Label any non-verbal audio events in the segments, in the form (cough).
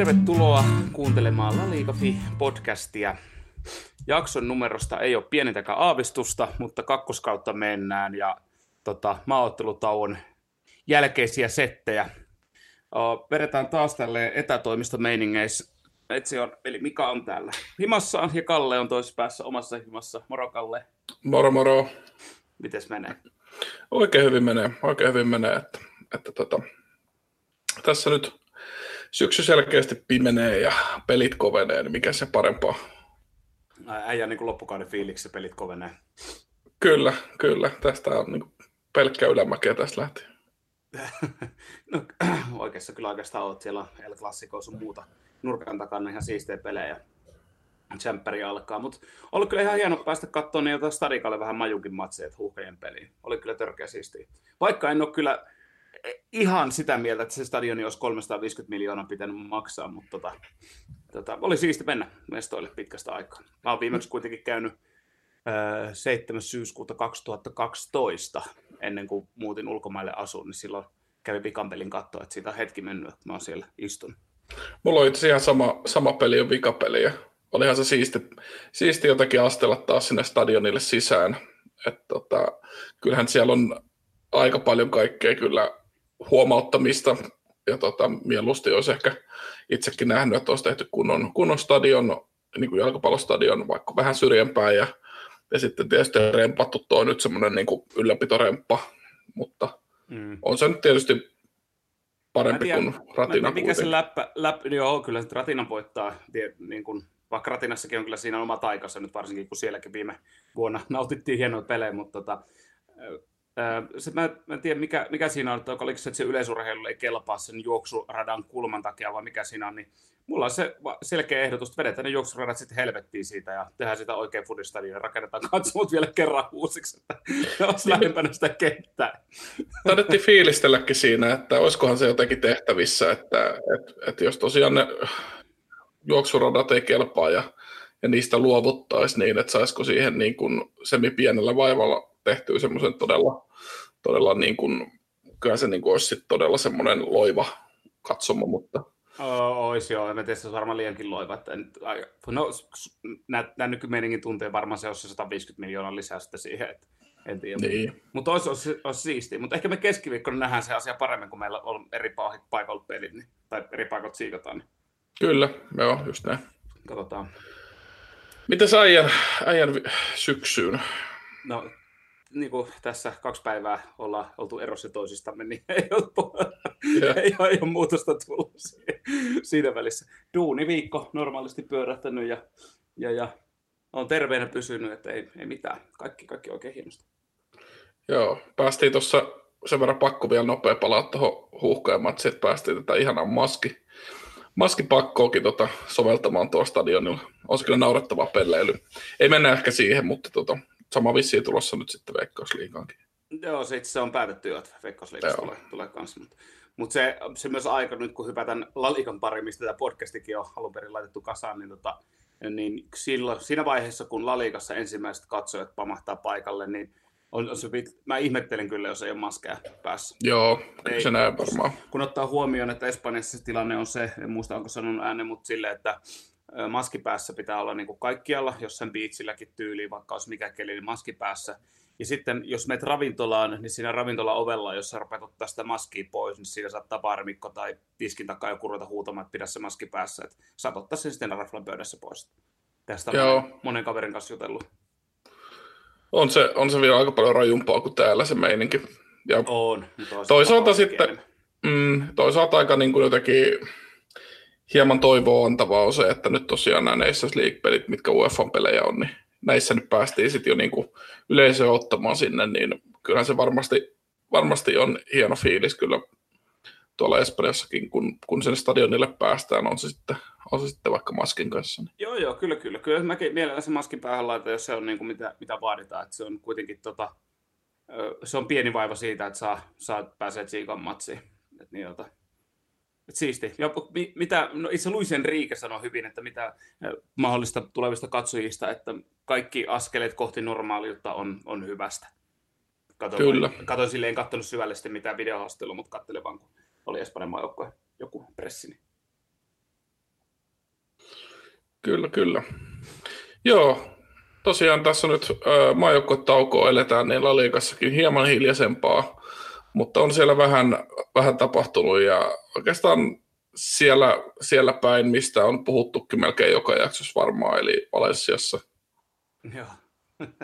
Tervetuloa kuuntelemaan La Liigafi podcastia. Jakson numerosta ei ole pienintäkään aavistusta, mutta kakkoskautta mennään ja tota, maaottelutauon jälkeisiä settejä. vedetään taas tälle etätoimistomeiningeissä. Etsi on, eli Mika on täällä himassaan ja Kalle on toisessa päässä omassa himassa. Moro Kalle. Moro moro. Mites menee? Oikein hyvin menee, oikein hyvin menee. Että, että tota, tässä nyt syksy selkeästi pimenee ja pelit kovenee, niin mikä se parempaa? Äijä niin loppukauden fiiliksi pelit kovenee. Kyllä, kyllä. Tästä on niin pelkkä ylämäkeä tästä lähtien. (laughs) no, (clears throat) oikeassa kyllä oikeastaan olet siellä El Clasico sun muuta nurkan takana ihan siistejä pelejä. Tsemppäri alkaa, mutta oli kyllä ihan hieno päästä katsomaan niitä Stadikalle vähän majukin matseja huuhkajien peliin. Oli kyllä törkeä siistiä. Vaikka en ole kyllä ihan sitä mieltä, että se stadioni olisi 350 miljoonaa pitänyt maksaa, mutta tota, tota, oli siisti mennä mestoille pitkästä aikaa. Mä oon viimeksi kuitenkin käynyt äh, 7. syyskuuta 2012, ennen kuin muutin ulkomaille asuun, niin silloin kävi Vikampelin katsoa, että siitä on hetki mennyt, että mä oon siellä istunut. Mulla on itse ihan sama, sama peli on vikapeli ja olihan se siisti, siisti jotenkin astella taas sinne stadionille sisään. että tota, kyllähän siellä on aika paljon kaikkea kyllä huomauttamista, ja tota, mieluusti olisi ehkä itsekin nähnyt, että olisi tehty kunnon, kunnon stadion, niin kuin jalkapallostadion, vaikka vähän syrjempää, ja, ja sitten tietysti rempattu tuo nyt semmoinen niin kuin ylläpitoremppa, mutta mm. on se nyt tietysti parempi tiedä, kuin Ratina Mikä se läppä, läppä joo, kyllä Ratina voittaa, niin kuin, vaikka Ratinassakin on kyllä siinä oma taikansa nyt varsinkin, kun sielläkin viime vuonna (laughs) nautittiin hienoja pelejä, mutta tota, se, mä, mä en tiedä, mikä, mikä siinä on, että oliko se, että se yleisurheilu ei kelpaa sen juoksuradan kulman takia, vai mikä siinä on, niin mulla on se selkeä ehdotus, että vedetään ne juoksuradat sitten helvettiin siitä ja tehdään sitä oikein fudistadion ja rakennetaan katsomut vielä kerran uusiksi, että ne olisi niin. lähempänä sitä kenttää. Taidettiin fiilistelläkin siinä, että olisikohan se jotenkin tehtävissä, että, että, että jos tosiaan ne juoksuradat ei kelpaa ja, ja niistä luovuttaisiin niin, että saisiko siihen niin kuin semi pienellä vaivalla tehtyä semmoisen todella, todella niin kuin, kyllä se niin kuin olisi sit todella semmoinen loiva katsomo, mutta... Ois joo, mä teistä varmaan liiankin loiva. Että en, no, nämä nykymeiningin tuntee varmaan se olisi 150 miljoonaa lisäystä siihen, että en tiedä. Niin. Mutta olisi, olisi, olisi siistiä. Mutta ehkä me keskiviikkona nähdään se asia paremmin, kun meillä on eri paikoilla pelit, niin, tai eri paikoilla siikataan. Niin. Kyllä, joo, just näin. Katsotaan. Miten äijän, äijän syksyyn? No niin kuin tässä kaksi päivää ollaan oltu erossa toisistamme, niin ei ole, yeah. ei, ole, ei ole muutosta tullut siinä välissä. Duuniviikko normaalisti pyörähtänyt ja, ja, ja on terveenä pysynyt, että ei, ei mitään. Kaikki, kaikki oikein hienosti. Joo, päästiin tuossa sen verran pakko vielä nopea palaa tuohon huuhkaajamatsi, että päästiin tätä ihanaa maski, maskipakkoakin tota, soveltamaan tuolla stadionilla. On se kyllä naurettava pelleily. Ei mennä ehkä siihen, mutta tota, sama vissiin tulossa nyt sitten Veikkausliigaankin. Joo, se itse on päätetty jo, että Veikkausliigassa tulee, tulee kanssa. Mutta, mutta se, se, myös aika nyt, kun hypätään Lalikan pari, mistä tämä podcastikin on alun perin laitettu kasaan, niin, tota, niin silloin, siinä vaiheessa, kun Lalikassa ensimmäiset katsojat pamahtaa paikalle, niin on, on se, mä ihmettelen kyllä, jos ei ole maskeja päässä. Joo, ei, se näin varmaan. Kun ottaa huomioon, että Espanjassa tilanne on se, en muista onko sanonut äänen, mutta silleen, että maskipäässä pitää olla niin kuin kaikkialla, jossain biitsilläkin tyyliin, vaikka olisi mikä keli, niin maskipäässä. Ja sitten jos menet ravintolaan, niin siinä ravintola ovella, jos sä rupeat ottaa sitä maskia pois, niin siinä saattaa baarimikko tai tiskin takaa joku ruveta huutamaan, että pidä se maski päässä. Että saat ottaa sen sitten raflan pöydässä pois. Tästä on monen kaverin kanssa jutellut. On se, on se vielä aika paljon rajumpaa kuin täällä se meininki. Ja on. Toisaalta sitten, mm, toisaalta aika niin kuin jotenkin hieman toivoa antavaa on se, että nyt tosiaan nämä Nations League-pelit, mitkä UEFA-pelejä on, niin näissä nyt päästiin sitten jo niin kuin yleisöä ottamaan sinne, niin kyllähän se varmasti, varmasti on hieno fiilis kyllä tuolla Espanjassakin, kun, kun sen stadionille päästään, on se sitten, on se sitten vaikka maskin kanssa. Niin. Joo, joo, kyllä, kyllä. Kyllä mäkin mielellä se maskin päähän laitan, jos se on niin kuin mitä, mitä vaaditaan. Että se on kuitenkin tota, se on pieni vaiva siitä, että saa, saa pääsee tsiikan matsiin. Että niin, jota, siisti. Ja mitä, no itse Luisen Riike sanoi hyvin, että mitä mahdollista tulevista katsojista, että kaikki askeleet kohti normaaliutta on, on hyvästä. Katoin, Kyllä. Katoin silleen, en katsonut syvällisesti mitään videohastelua, mutta katselin vaan, kun oli Espanjan maajoukkoja joku pressi. Niin. Kyllä, kyllä. Joo, tosiaan tässä nyt äh, maajoukkuetaukoa eletään, niin La Ligassakin hieman hiljaisempaa, mutta on siellä vähän, vähän tapahtunut ja oikeastaan siellä, siellä päin, mistä on puhuttukin melkein joka jaksossa varmaan, eli Valensiassa. Joo. (laughs)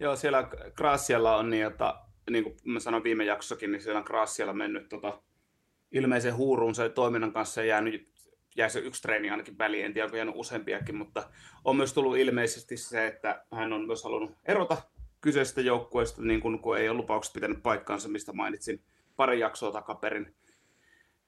Joo, siellä Gracialla on niin, että niin kuin mä sanoin viime jaksossakin, niin siellä on Gracialla mennyt tota, ilmeisen huuruun se toiminnan kanssa ja jäänyt jäi se yksi treeni ainakin väliin, en tiedä onko jäänyt useampiakin, mutta on myös tullut ilmeisesti se, että hän on myös halunnut erota kyseisestä joukkueesta, niin kun, kun ei ole lupaukset pitänyt paikkaansa, mistä mainitsin pari jaksoa takaperin.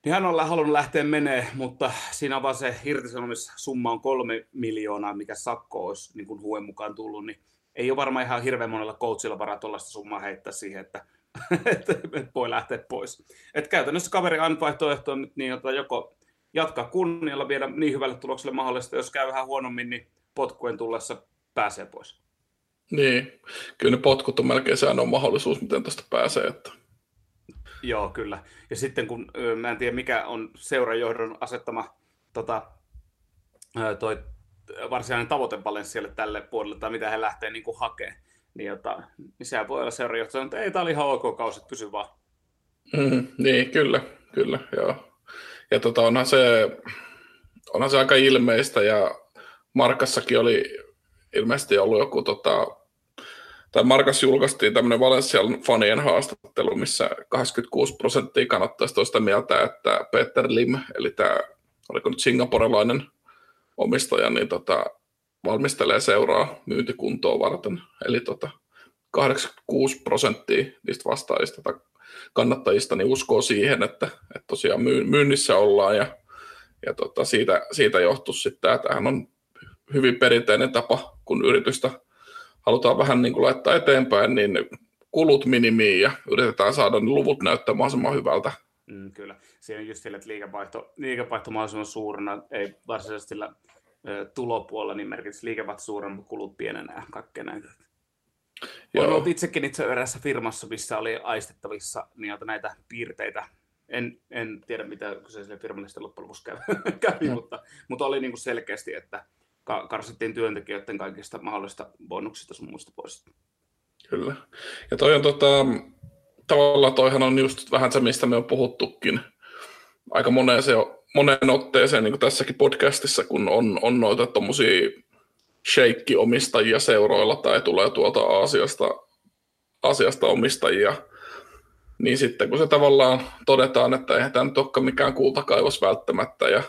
Niin hän on halunnut lähteä menee, mutta siinä vaan se irtisanomissumma on kolme miljoonaa, mikä sakko olisi niin kuin huuen mukaan tullut, niin ei ole varmaan ihan hirveän monella coachilla varaa tuollaista summaa heittää siihen, että, (laughs) että, voi lähteä pois. Et käytännössä kaveri aina vaihtoehto on nyt niin, että joko jatkaa kunnialla, viedä niin hyvälle tulokselle mahdollista, jos käy vähän huonommin, niin potkujen tullessa pääsee pois. Niin, kyllä ne potkut on melkein se ainoa mahdollisuus, miten tästä pääsee. Että... Joo, kyllä. Ja sitten kun, mä en tiedä mikä on seurajohdon asettama tota, toi varsinainen tavoitevalenssialle tälle puolelle, tai mitä he lähtee niin kuin hakemaan, niin, jota, niin sehän voi olla seurajohtaja, että ei, tämä oli ihan ok kausi, pysy vaan. Mm, niin, kyllä, kyllä, joo. Ja tota, onhan, se, onhan se aika ilmeistä, ja Markassakin oli ilmeisesti ollut joku, tota, tai Markas julkaistiin tämmöinen Valencian fanien haastattelu, missä 86 prosenttia kannattaisi toista mieltä, että Peter Lim, eli tämä, oliko nyt singaporelainen omistaja, niin tota, valmistelee seuraa myyntikuntoa varten. Eli tota, 86 prosenttia niistä vastaajista tai kannattajista niin uskoo siihen, että, että tosiaan myynnissä ollaan ja, ja tota, siitä, siitä johtuu sitten, että tämähän on hyvin perinteinen tapa, kun yritystä halutaan vähän niin kuin laittaa eteenpäin, niin kulut minimiin ja yritetään saada ne luvut näyttämään mahdollisimman hyvältä. Mm, kyllä. Siinä on just sillä, että liikevaihto, liikevaihto mahdollisimman suurena, ei varsinaisesti sillä tulopuolella, niin merkitsisi liikevaihto suurena, mutta kulut pienenä ja kaikkea näitä. Joo. Olen ollut itsekin itse erässä firmassa, missä oli aistettavissa niitä näitä piirteitä. En, en tiedä, mitä kyseiselle firmalle sitten loppujen lopuksi kävi, (laughs) kävi no. mutta, mutta oli niin kuin selkeästi, että karsittiin työntekijöiden kaikista mahdollisista bonuksista sun muista pois. Kyllä. Ja toi on tota, tavallaan toihan on just vähän se, mistä me on puhuttukin aika moneen, se, moneen otteeseen, niin kuin tässäkin podcastissa, kun on, on noita tuommoisia sheikki-omistajia seuroilla tai tulee tuolta Aasiasta, Aasiasta omistajia, niin sitten kun se tavallaan todetaan, että eihän tämä nyt olekaan mikään kultakaivos välttämättä, ja,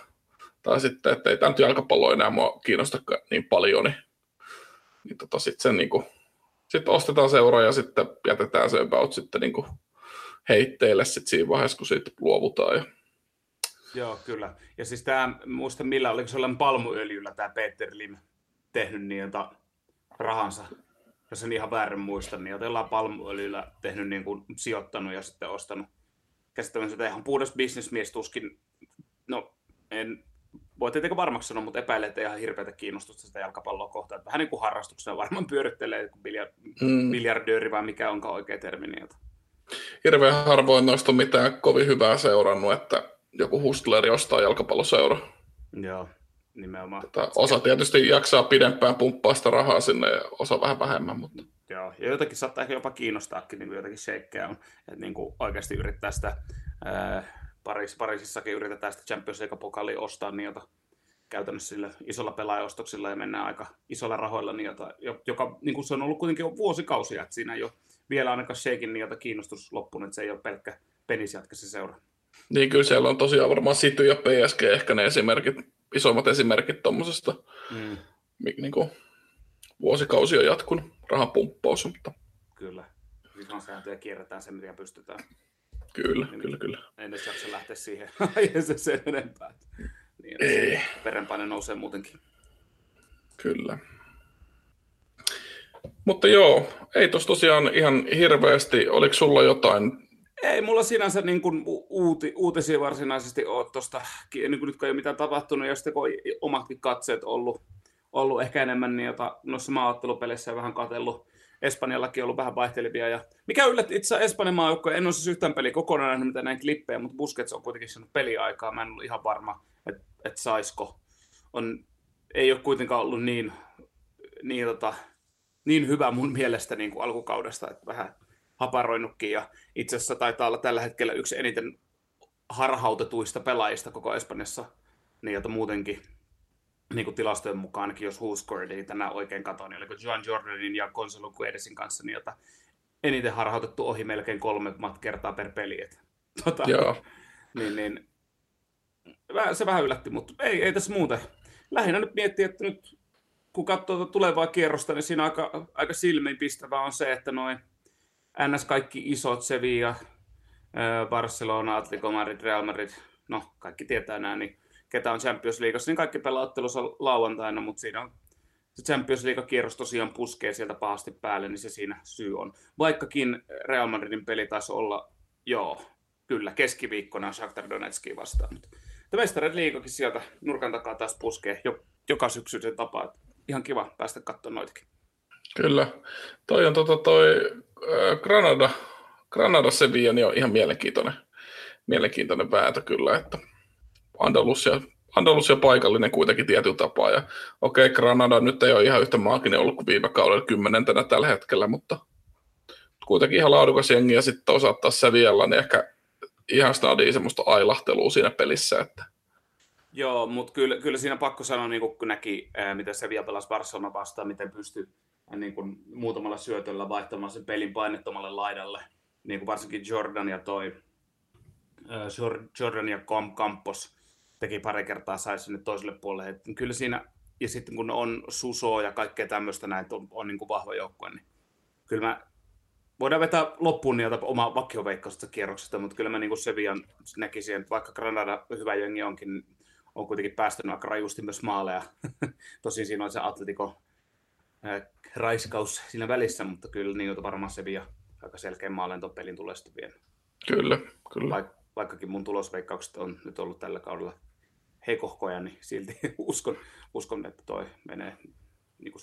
tai sitten, että ei tämä nyt jalkapallo enää mua kiinnosta niin paljon, niin, niin tota, sitten niin kuin, sit ostetaan seura ja sitten jätetään se about sitten niin kuin heitteille sit siinä vaiheessa, kun siitä luovutaan. Ja... Joo, kyllä. Ja siis tämä, muista millä, oliko se jollain palmuöljyllä tämä Peter Lim tehnyt niitä rahansa, jos en ihan väärin muista, niin jollain palmuöljyllä tehnyt niin kuin sijoittanut ja sitten ostanut käsittämänsä, että ihan puhdas bisnesmies tuskin, no en voi tietenkin varmaksi sanoa, mutta epäilen, että ihan hirveätä kiinnostusta sitä jalkapalloa kohtaan. Että vähän niin kuin harrastuksena varmaan pyörittelee kuin mm. biljardööri vai mikä onkaan oikea termi. Niin Hirveän harvoin noista on mitään kovin hyvää seurannut, että joku hustleri ostaa jalkapalloseura. Joo, nimenomaan. Tota, osa tietysti jaksaa pidempään pumppaa sitä rahaa sinne ja osa vähän vähemmän. Mutta... Joo, ja jotakin saattaa ehkä jopa kiinnostaakin, niin kuin jotakin sheikkejä on, että niin kuin oikeasti yrittää sitä, ää, Paris, Pariisissakin yritetään sitä Champions League-pokalia ostaa, niin jota käytännössä sillä isolla pelaajaostoksilla ja mennään aika isolla rahoilla, niin jota, joka niin kuin se on ollut kuitenkin jo vuosikausia, että siinä ei ole vielä ainakaan Sheikin niin jota kiinnostus loppunut, että se ei ole pelkkä penisjatka se seura. Niin kyllä siellä on tosiaan varmaan City ja PSG ehkä ne esimerkit, isoimmat esimerkit tuommoisesta, mm. niin kuin vuosikausia jatkunut rahan pumppaus. Mutta... Kyllä. Visan sääntöjä kierretään sen, mitä pystytään. Kyllä, niin, kyllä, kyllä. En nyt jaksa lähteä siihen (laughs) aiheeseen sen enempää. Niin, ei. Verenpaine nousee muutenkin. Kyllä. Mutta joo, ei tos tosiaan ihan hirveästi. Oliko sulla jotain ei mulla sinänsä niin kuin uuti, uutisia varsinaisesti ole tuosta, niin kuin nyt kun ei ole mitään tapahtunut, ja sitten kun omatkin katseet ollut, ollut ehkä enemmän niin jota noissa maaottelupeleissä vähän katellut. Espanjallakin on ollut vähän vaihtelevia. Ja mikä yllätti itse Espanjan maajoukkoja, en ole siis yhtään peliä kokonaan nähnyt mitä näin klippejä, mutta Busquets on kuitenkin saanut peliaikaa. Mä en ollut ihan varma, että et saisiko. On ei ole kuitenkaan ollut niin, niin, tota, niin hyvä mun mielestä niin kuin alkukaudesta, että vähän haparoinutkin ja itse asiassa taitaa olla tällä hetkellä yksi eniten harhautetuista pelaajista koko Espanjassa, niin jota muutenkin niin kuin tilastojen mukaan, ainakin jos WhoScored ei tänään oikein katoa, niin oliko Joan Jordanin ja Gonzalo Guedesin kanssa, niin jota eniten harhautettu ohi melkein kolme kertaa per peli. Et, tota, Joo. Niin, niin, se vähän yllätti, mutta ei, ei tässä muuten. Lähinnä nyt miettiä, että nyt kun katsoo tuota tulevaa kierrosta, niin siinä aika, aika silmiinpistävää on se, että noin NS kaikki isot, Sevilla, Barcelona, Atletico Madrid, Real Madrid, no kaikki tietää nämä, niin ketä on Champions Leagueassa, niin kaikki pelaa ottelussa lauantaina, mutta siinä on se Champions League-kierros tosiaan puskee sieltä pahasti päälle, niin se siinä syy on. Vaikkakin Real Madridin peli taisi olla, joo, kyllä, keskiviikkona Shakhtar Donetski vastaan. Mutta Mestarit liikakin sieltä nurkan takaa taas puskee jo, joka syksy se tapa. Ihan kiva päästä katsomaan noitakin. Kyllä. Toi on tota toi äh, Granada, Granada Sevilla niin on ihan mielenkiintoinen, mielenkiintoinen vääntö kyllä, että Andalusia, Andalusia paikallinen kuitenkin tietyllä tapaa. Ja okei, okay, Granada nyt ei ole ihan yhtä maaginen ollut kuin viime kaudella kymmenentenä tällä hetkellä, mutta kuitenkin ihan laadukas jengi ja sitten toisaalta taas Sevillalla, niin ehkä ihan snadi semmoista ailahtelua siinä pelissä. Että... Joo, mutta kyllä, kyllä siinä pakko sanoa, niin kun näki, ää, miten Sevilla pelasi Barcelona vastaan, miten pystyi niin kuin muutamalla syötöllä vaihtamaan sen pelin painettomalle laidalle. Niin kuin varsinkin Jordan ja toi ää, Jordan ja Campos teki pari kertaa, sai sinne toiselle puolelle. Et kyllä siinä, ja sitten kun on Suso ja kaikkea tämmöistä näitä on, on niin kuin vahva joukkue, niin kyllä mä voidaan vetää loppuun niiltä oma vakioveikkausta kierroksesta, mutta kyllä mä niin Sevian näkisin, että vaikka Granada hyvä jengi onkin, niin on kuitenkin päästänyt aika rajusti myös maaleja. (laughs) Tosin siinä on se Atletico raiskaus siinä välissä, mutta kyllä niin varmaan Sevilla aika selkeä maalentopelin tulee sitten vielä. Kyllä, kyllä. Vaik- vaikkakin mun tulosveikkaukset on nyt ollut tällä kaudella heikohkoja, niin silti (laughs) uskon, uskon että toi menee niin kuin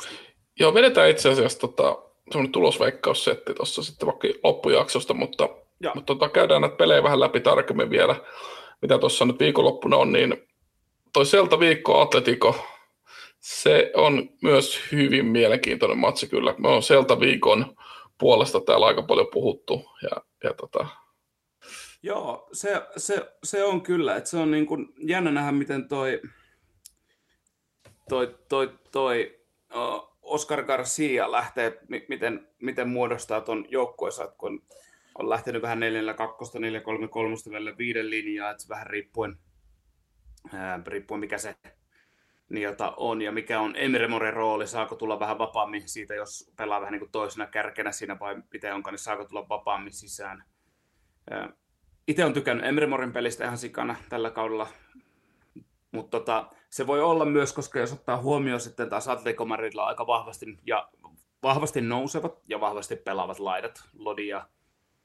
Joo, vedetään itse asiassa tota, semmoinen tulosveikkaussetti tuossa sitten vaikka loppujaksosta, mutta, mutta tota, käydään näitä pelejä vähän läpi tarkemmin vielä, mitä tuossa nyt viikonloppuna on, niin toi Selta viikko Atletico, se on myös hyvin mielenkiintoinen matsi kyllä. Me on Selta viikon puolesta täällä aika paljon puhuttu ja, ja tota, Joo, se, se, se on kyllä, että se on niin kuin jännä nähdä, miten toi, toi, toi, toi uh, Oscar Garcia lähtee, miten, miten muodostaa tuon joukkueensa, kun on lähtenyt vähän 4-2, 4-3-3 välillä viiden linjaa, että vähän riippuen, ää, riippuen mikä se jota on ja mikä on Emre Moren rooli, saako tulla vähän vapaammin siitä, jos pelaa vähän niin kuin toisena kärkenä siinä vai miten onkaan, niin saako tulla vapaammin sisään. Itse on tykännyt Emre Moren pelistä ihan sikana tällä kaudella, mutta tota, se voi olla myös, koska jos ottaa huomioon sitten taas Atletico Madridilla aika vahvasti, ja vahvasti nousevat ja vahvasti pelaavat laidat, Lodi ja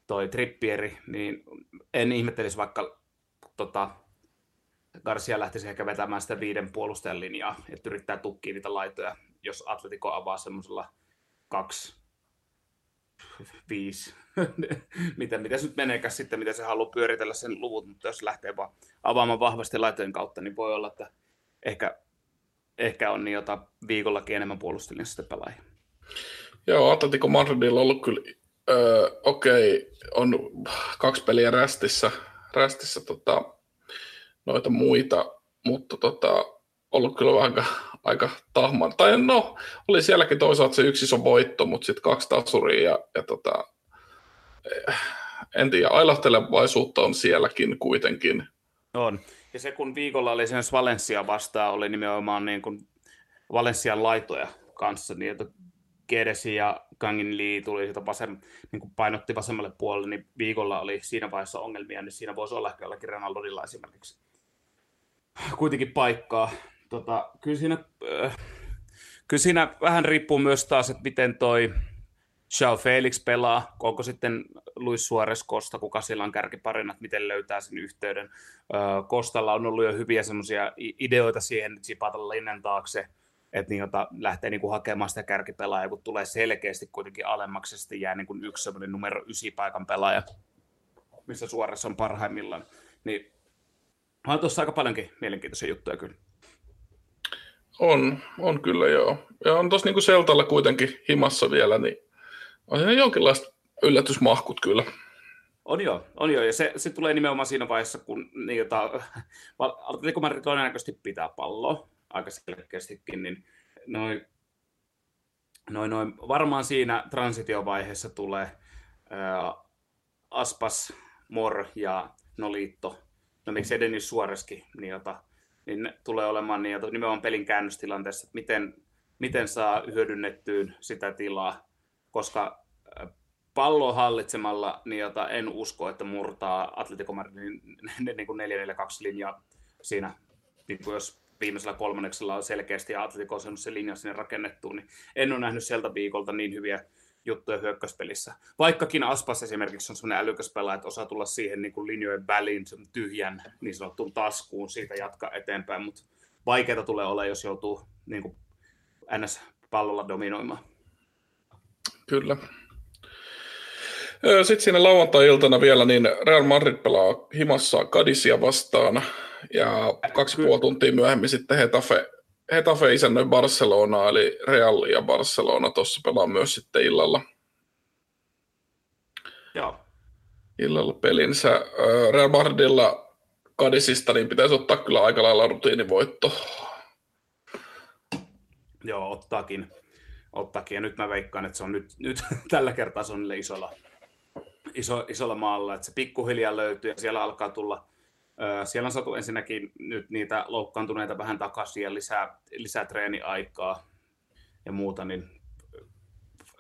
toi Trippieri, niin en ihmettelisi vaikka tota, Garcia lähtisi ehkä vetämään sitä viiden puolustajan linjaa, että yrittää tukkia niitä laitoja, jos Atletico avaa semmoisella kaksi, viisi, (laughs) miten, miten se nyt meneekään sitten, miten se haluaa pyöritellä sen luvut, mutta jos lähtee vaan avaamaan vahvasti laitojen kautta, niin voi olla, että ehkä, ehkä on niin jota viikollakin enemmän puolustelinjasta pelaajia. Joo, Atletico Madridilla on ollut kyllä, öö, okei, okay, on kaksi peliä rästissä, rästissä tota, noita muita, mutta tota, ollut kyllä aika, aika tahman. Tai no, oli sielläkin toisaalta se yksi iso voitto, mutta sitten kaksi tasuria ja, ja tota, en tiedä, ailahtelevaisuutta on sielläkin kuitenkin. On. Ja se kun viikolla oli sen Valencia vastaan, oli nimenomaan niin kuin Valencian laitoja kanssa, niin että Gedesi ja Kangin Lee tuli sitä vasem, niin kuin painotti vasemmalle puolelle, niin viikolla oli siinä vaiheessa ongelmia, niin siinä voisi olla ehkä jollakin Ronaldodilla esimerkiksi kuitenkin paikkaa. Tota, kyllä, siinä, äh, kyllä siinä vähän riippuu myös taas, että miten toi Joao Felix pelaa, onko sitten Luis Suarez Costa, kuka siellä on kärkiparinat, miten löytää sen yhteyden. Kostalla on ollut jo hyviä semmoisia ideoita siihen, että sipata linnan taakse, että niin, jota lähtee niin kuin hakemaan sitä kärkipelaajaa, kun tulee selkeästi kuitenkin alemmaksi, sitten jää niin kuin yksi semmoinen numero ysi paikan pelaaja, missä Suarez on parhaimmillaan. Niin on tuossa aika paljonkin mielenkiintoisia juttuja kyllä. On, on kyllä joo. Ja on tuossa niinku Seltalla kuitenkin himassa vielä, niin on siinä jonkinlaista yllätysmahkut kyllä. On joo, on joo. ja se, se tulee nimenomaan siinä vaiheessa, kun jota, Atletico Madrid todennäköisesti pitää palloa aika selkeästikin, niin noin, noin, noin, varmaan siinä transitiovaiheessa tulee ää, Aspas, Mor ja Nolito, no miksi Denis Suoreskin, niin, jota, niin tulee olemaan niin, jota, nimenomaan pelin käännöstilanteessa, että miten, miten saa hyödynnettyyn sitä tilaa, koska palloa hallitsemalla, niin jota en usko, että murtaa Atletico Madridin niin kuin 4-4-2 linja siinä, niin kuin jos viimeisellä kolmanneksella on selkeästi ja Atletico on se linja sinne rakennettu, niin en ole nähnyt sieltä viikolta niin hyviä juttuja hyökkäyspelissä. Vaikkakin Aspas esimerkiksi on sellainen älykäs pelaaja, että osaa tulla siihen niin kuin linjojen väliin sen tyhjän niin sanottuun taskuun, siitä jatkaa eteenpäin, mutta vaikeaa tulee olla, jos joutuu niin kuin NS-pallolla dominoimaan. Kyllä. Sitten siinä lauantai-iltana vielä, niin Real Madrid pelaa himassa Kadisia vastaan, ja kaksi puoli tuntia myöhemmin sitten Hetafe, Hetafe isännöi Barcelona, eli Real ja Barcelona tuossa pelaa myös sitten illalla. Joo. Illalla pelinsä. Real Madridilla Kadisista niin pitäisi ottaa kyllä aika lailla rutiinivoitto. Joo, ottaakin. Ottaakin. Ja nyt mä veikkaan, että se on nyt, nyt (laughs) tällä kertaa se on isolla iso, isolla maalla, että se pikkuhiljaa löytyy ja siellä alkaa tulla, siellä on saatu ensinnäkin nyt niitä loukkaantuneita vähän takaisin ja lisää, lisää treeniaikaa ja muuta, niin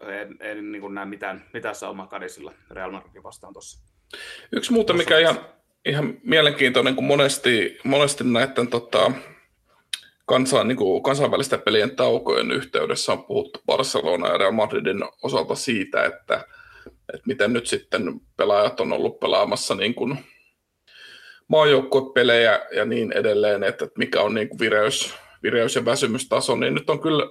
en, en niin näe mitään, mitään saumaa Kadisilla Real Madridin vastaan tuossa. Yksi muuta, mikä ihan, ihan mielenkiintoinen, kun monesti, monesti näiden tota, kansan, niin kuin kansainvälisten pelien taukojen yhteydessä on puhuttu Barcelona ja Real Madridin osalta siitä, että että miten nyt sitten pelaajat on ollut pelaamassa niin kuin maajoukkuepelejä ja niin edelleen, että mikä on niin kuin vireys, vireys- ja väsymystaso, niin nyt on kyllä,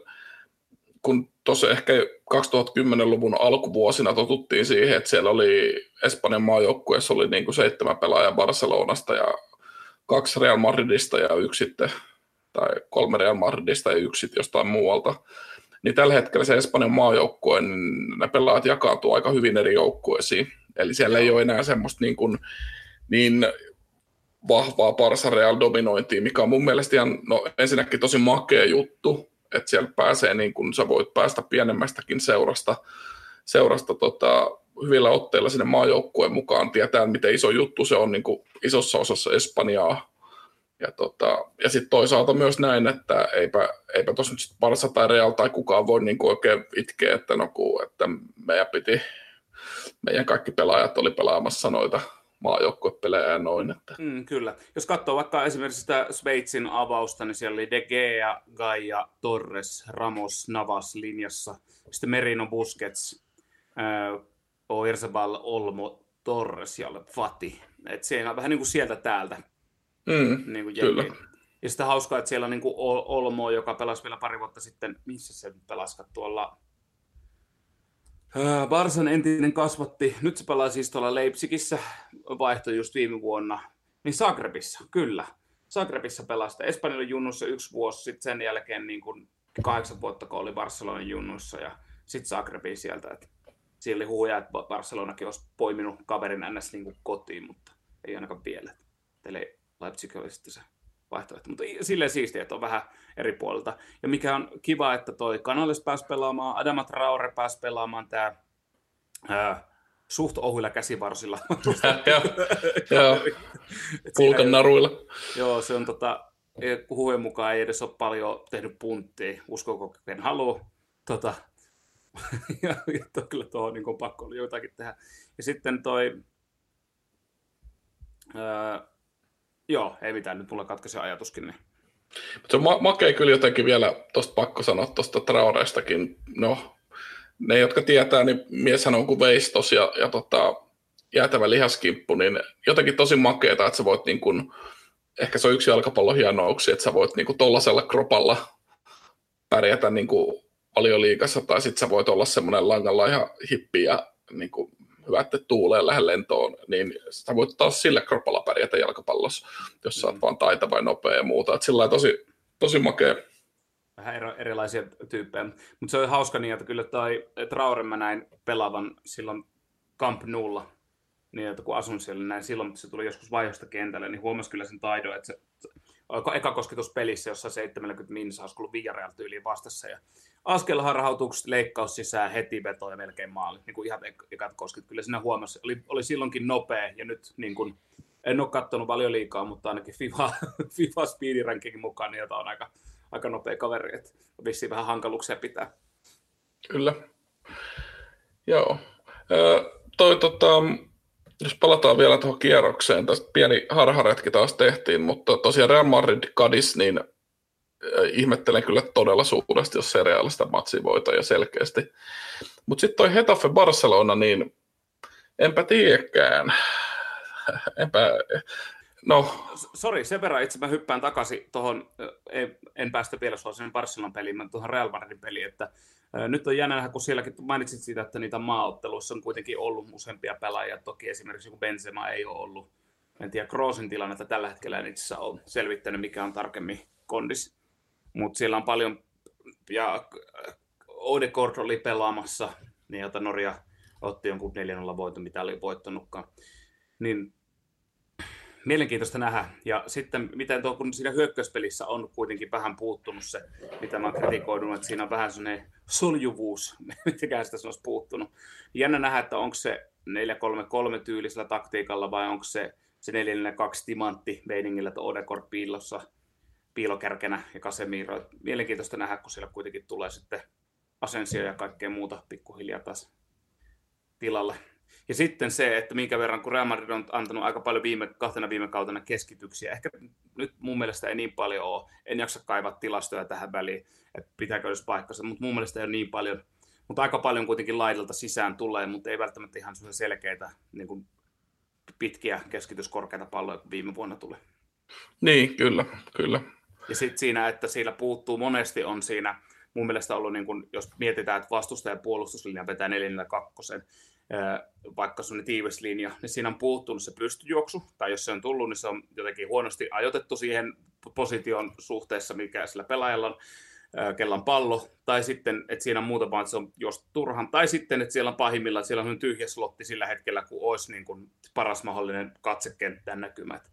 kun tuossa ehkä 2010-luvun alkuvuosina totuttiin siihen, että siellä oli Espanjan maajoukkueessa oli niin kuin seitsemän pelaajaa Barcelonasta ja kaksi Real Madridista ja yksi sitten, tai kolme Real Madridista ja yksi jostain muualta, niin tällä hetkellä se Espanjan maajoukkue, niin ne pelaat jakautuu aika hyvin eri joukkueisiin. Eli siellä ei ole enää semmoista niin, kuin, niin vahvaa Barça Real dominointia, mikä on mun mielestä ihan, no ensinnäkin tosi makea juttu, että siellä pääsee niin kuin sä voit päästä pienemmästäkin seurasta, seurasta tota, hyvillä otteilla sinne maajoukkueen mukaan, tietää miten iso juttu se on niin kuin isossa osassa Espanjaa, ja, tota, ja sitten toisaalta myös näin, että eipä, eipä tuossa nyt sit Barsa tai Real tai kukaan voi niinku oikein itkeä, että, no, ku, että meidän piti, meidän kaikki pelaajat oli pelaamassa noita maajoukkuepelejä ja noin. Että. Mm, kyllä. Jos katsoo vaikka esimerkiksi sitä Sveitsin avausta, niin siellä oli De Gea, Gaia, Torres, Ramos, Navas linjassa. Sitten Merino, Busquets, äh, Oirzabal, Olmo, Torres ja Fati. Et siinä on vähän niin kuin sieltä täältä Mm, niin kuin kyllä. Ja sitten hauskaa, että siellä on niin kuin Olmo, joka pelasi vielä pari vuotta sitten, missä se pelasi tuolla Barsan entinen kasvatti, nyt se pelaa siis tuolla Leipzigissä, vaihtoi just viime vuonna, niin Zagrebissa, kyllä. Zagrebissa pelasi Espanjan junnussa yksi vuosi, sitten sen jälkeen niin kuin kahdeksan vuotta, kun oli Barcelonan junnussa ja sitten Zagrebiin sieltä. Että siellä oli huuja, että Barcelonakin olisi poiminut kaverin ns. Niin kuin kotiin, mutta ei ainakaan vielä. Teille Leipzig oli sitten se vaihtoehto. Mutta silleen siistiä, että on vähän eri puolilta. Ja mikä on kiva, että toi Canales pääsi pelaamaan, Adama Traore pääsi pelaamaan tämä suht ohuilla käsivarsilla. (laughs) (laughs) Joo, pulkan naruilla. Joo, se on tota, huhujen mukaan ei edes ole paljon tehnyt punttia, uskoko ken haluaa. Tota, (laughs) ja, ja to, kyllä tuohon niin pakko oli jotakin tehdä. Ja sitten toi, ää, Joo, ei mitään, nyt mulla katkaisi ajatuskin. Niin. Mutta se on ma- kyllä jotenkin vielä, tuosta pakko sanoa tuosta Traorestakin, no ne, jotka tietää, niin mieshän on kuin veistos ja, ja tota, jäätävä lihaskimppu, niin jotenkin tosi makeeta, että sä voit niin kuin, ehkä se on yksi jalkapallon hienouksi, että sä voit niin kuin tollasella kropalla pärjätä niin kuin liikassa, tai sitten sä voit olla semmoinen langalla ihan hippi ja niin kuin että tuuleen lähde lentoon, niin sä voit taas sillä kropalla pärjätä jalkapallossa, jos sä oot mm. vaan taitava ja nopea ja muuta. Et sillä tosi, tosi makea, vähän erilaisia tyyppejä. Mutta se oli hauska niin, että kyllä toi Traore mä näin pelaavan silloin Camp Nulla, niin että kun asun siellä, niin näin silloin, mutta se tuli joskus vaihosta kentälle, niin huomasi kyllä sen taidon, että se eka kosketus pelissä, jossa 70 minsa olisi ollut Villarreal tyyliin vastassa. Ja askelharhautukset, leikkaus sisään, heti veto ja melkein maali. Niin kuin ihan ekat kosket. Kyllä siinä huomasi. Oli, oli silloinkin nopea ja nyt niin kuin, en ole katsonut paljon liikaa, mutta ainakin FIFA, (laughs) FIFA Speed Rankingin mukaan niin jota on aika, aika nopea kaveri. Että vissiin vähän hankaluuksia pitää. Kyllä. Joo. Ö, toi, tota, jos palataan vielä tuohon kierrokseen, tästä pieni harharetki taas tehtiin, mutta tosiaan Real Madrid Cadiz, niin äh, ihmettelen kyllä todella suuresti, jos se reaalista matsia voita ja selkeästi. Mutta sitten toi Hetafe Barcelona, niin enpä tiedäkään. (laughs) Enpä, no. Sori, sen verran itse mä hyppään takaisin tuohon, en, en päästä vielä suosien Barcelonan peliin, mutta tuohon Real Madridin peliin, että nyt on jännä kun sielläkin mainitsit siitä, että niitä maaotteluissa on kuitenkin ollut useampia pelaajia. Toki esimerkiksi kun Benzema ei ole ollut. En tiedä Kroosin tilannetta tällä hetkellä en itse ole selvittänyt, mikä on tarkemmin kondis. Mutta siellä on paljon, ja Odegaard oli pelaamassa, niin jota Norja otti jonkun 4-0 voiton, mitä oli voittanutkaan. Niin mielenkiintoista nähdä. Ja sitten miten tuo, kun siinä hyökkäyspelissä on kuitenkin vähän puuttunut se, mitä mä kritikoidun, että siinä on vähän sellainen soljuvuus, (laughs) mitäkään sitä olisi puuttunut. Jännä nähdä, että onko se 4-3-3 tyylisellä taktiikalla vai onko se se 4-4-2 timantti meiningillä, että Odekor piilossa, piilokärkenä ja Casemiro. Mielenkiintoista nähdä, kun siellä kuitenkin tulee sitten Asensio ja kaikkea muuta pikkuhiljaa taas tilalle. Ja sitten se, että minkä verran, kun Real Madrid on antanut aika paljon viime, kahtena viime kautena keskityksiä, ehkä nyt mun mielestä ei niin paljon ole, en jaksa kaivaa tilastoja tähän väliin, että pitääkö edes paikkansa, mutta mun mielestä ei ole niin paljon, mutta aika paljon kuitenkin laidalta sisään tulee, mutta ei välttämättä ihan selkeitä niin kuin pitkiä keskityskorkeita palloja viime vuonna tuli. Niin, kyllä, kyllä. Ja sitten siinä, että siellä puuttuu monesti on siinä, mun mielestä ollut, niin kun, jos mietitään, että vastustajan puolustuslinja vetää 4-2, vaikka se on tiivis linja, niin siinä on puuttunut se pystyjuoksu, tai jos se on tullut, niin se on jotenkin huonosti ajoitettu siihen position suhteessa, mikä sillä pelaajalla on, kellan pallo, tai sitten, että siinä on muuta vaan, että se on jos turhan, tai sitten, että siellä on pahimmillaan, että siellä on tyhjä slotti sillä hetkellä, kun olisi niin kuin paras mahdollinen katsekenttään näkymät.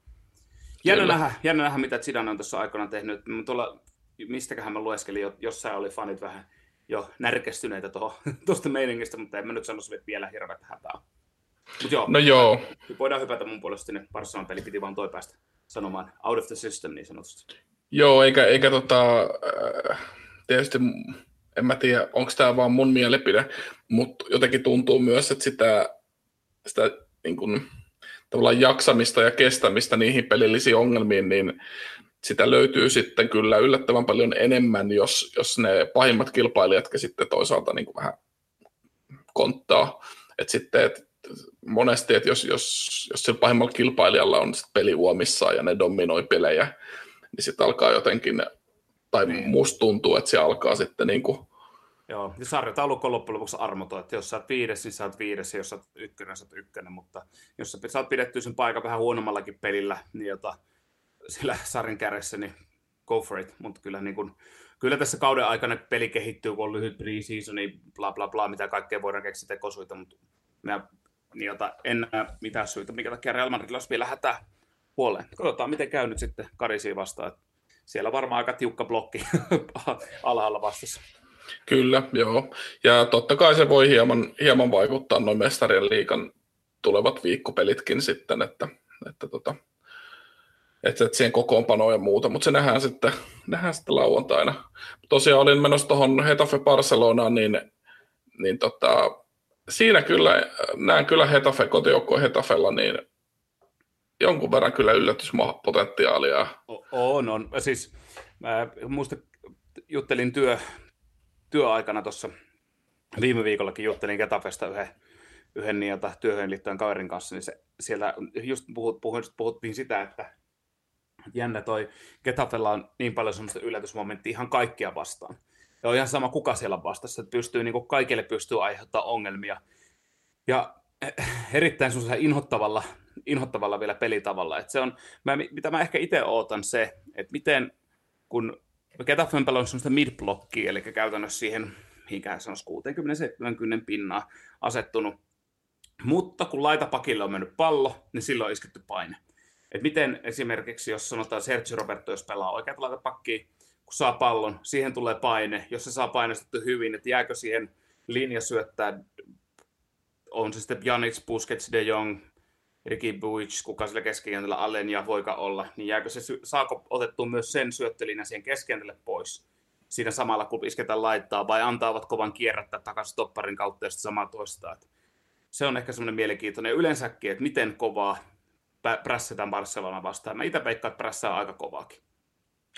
Jännä nähdä, jännä nähdä, mitä Zidane on tuossa aikana tehnyt. Tuolla, mistäköhän mä lueskelin, jossain oli fanit vähän jo närkestyneitä (laughs) tuosta meiningistä, mutta en mä nyt että vielä hirveätä hätää. Mut joo, no joo. Voidaan hypätä mun puolesta sinne Barcelonan peli, piti vaan toi päästä sanomaan out of the system niin sanotusti. Joo, eikä, eikä tota, äh, tietysti en mä tiedä, onko tämä vaan mun mielipide, mutta jotenkin tuntuu myös, että sitä, sitä niin kun, tavallaan jaksamista ja kestämistä niihin pelillisiin ongelmiin, niin sitä löytyy sitten kyllä yllättävän paljon enemmän, jos, jos ne pahimmat kilpailijat sitten toisaalta niin kuin vähän konttaa. Et sitten, et monesti, että jos, jos, jos sillä pahimmalla kilpailijalla on sit peli uomissaan ja ne dominoi pelejä, niin sitten alkaa jotenkin, tai niin. musta tuntuu, että se alkaa sitten niin kuin Joo, ja sarjataulukko on loppujen lopuksi armoton, että jos sä oot viides, niin sä oot viides, ja jos sä oot ykkönen, sä oot ykkönen, mutta jos sä saat pidettyä sen paikan vähän huonommallakin pelillä, niin jota, sillä sarjan kärjessä, niin go for it. Mutta kyllä, niin kun, kyllä tässä kauden aikana peli kehittyy, kun on lyhyt pre-season, niin bla bla bla, mitä kaikkea voidaan keksiä tekosuita, mutta mä niin en näe mitään syytä, mikä takia Real Madrid olisi vielä hätää huoleen. Katsotaan, miten käy nyt sitten Karisiin vastaan. Siellä varmaan aika tiukka blokki (laughs) alhaalla vastassa. Kyllä, joo. Ja totta kai se voi hieman, hieman vaikuttaa noin mestarien liikan tulevat viikkopelitkin sitten, että, että tota, että, että siihen kokoonpanoon ja muuta, mutta se nähdään sitten, nähdään sitten lauantaina. Tosiaan olin menossa tuohon Hetafe Barcelonaan, niin, niin tota, siinä kyllä, näen kyllä Hetafe, kotijoukkoon Hetafella, niin jonkun verran kyllä yllätyspotentiaalia. On, on. Siis mä muista juttelin työ, työaikana tuossa viime viikollakin juttelin Getafesta yhden, yhden niin, työhön liittyen kaverin kanssa, niin se, siellä just puhut, puhut, puhuttiin sitä, että jännä toi Getafella on niin paljon semmoista yllätysmomenttia ihan kaikkia vastaan. Ja on ihan sama kuka siellä vastassa, että pystyy, niin kuin kaikille pystyy aiheuttamaan ongelmia. Ja eh, erittäin semmoisella inhottavalla, inhottavalla vielä pelitavalla. Että se on, mä, mitä mä ehkä itse ootan se, että miten kun Getafe on sellaista mid-blockia, eli käytännössä siihen, mikä se on 60-70 pinnaa asettunut. Mutta kun laitapakille on mennyt pallo, niin silloin on isketty paine. Et miten esimerkiksi, jos sanotaan Sergio Roberto, jos pelaa oikeat laitapakkia, kun saa pallon, siihen tulee paine. Jos se saa painestettu hyvin, että jääkö siihen linja syöttää, on se sitten Janic, Busquets, De Jong, Ricky Buic, kuka sillä keskikentällä ja voika olla, niin jääkö se, saako otettua myös sen syöttölinjan siihen keskikentälle pois siinä samalla, kun isketään laittaa, vai antaavatko vaan kierrättää takaisin topparin kautta ja sitten samaa toistaa. Se on ehkä semmoinen mielenkiintoinen. Yleensäkin, että miten kovaa prässetään Barcelona vastaan. Mä itse veikkaan, että prässää aika kovaakin.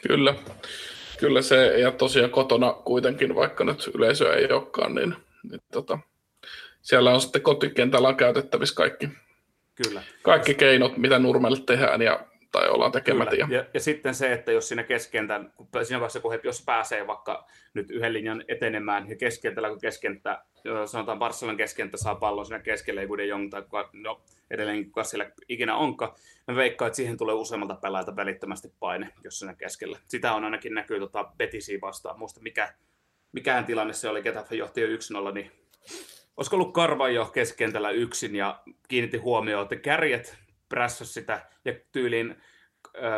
Kyllä. Kyllä se, ja tosiaan kotona kuitenkin, vaikka nyt yleisö ei olekaan, niin, niin tota, siellä on sitten kotikentällä käytettävissä kaikki, Kyllä. kaikki keinot, mitä Nurmelle tehdään ja tai ollaan tekemättä. Ja, ja, ja, sitten se, että jos siinä keskentän, siinä vaiheessa kun he, jos pääsee vaikka nyt yhden linjan etenemään ja keskentällä, kun keskenttä, sanotaan Barcelonan keskenttä saa pallon siinä keskelle, ei De Jong tai no, edelleen kuka siellä ikinä onkaan, mä veikkaan, että siihen tulee useammalta pelaajalta välittömästi paine, jos siinä keskellä. Sitä on ainakin näkyy tota Betisiä vastaan. Muista mikä, mikään tilanne se oli, Getafe johti jo 1-0, niin olisiko ollut Karvajo keskentällä yksin ja kiinnitti huomioon, että kärjet prässäs sitä ja tyyliin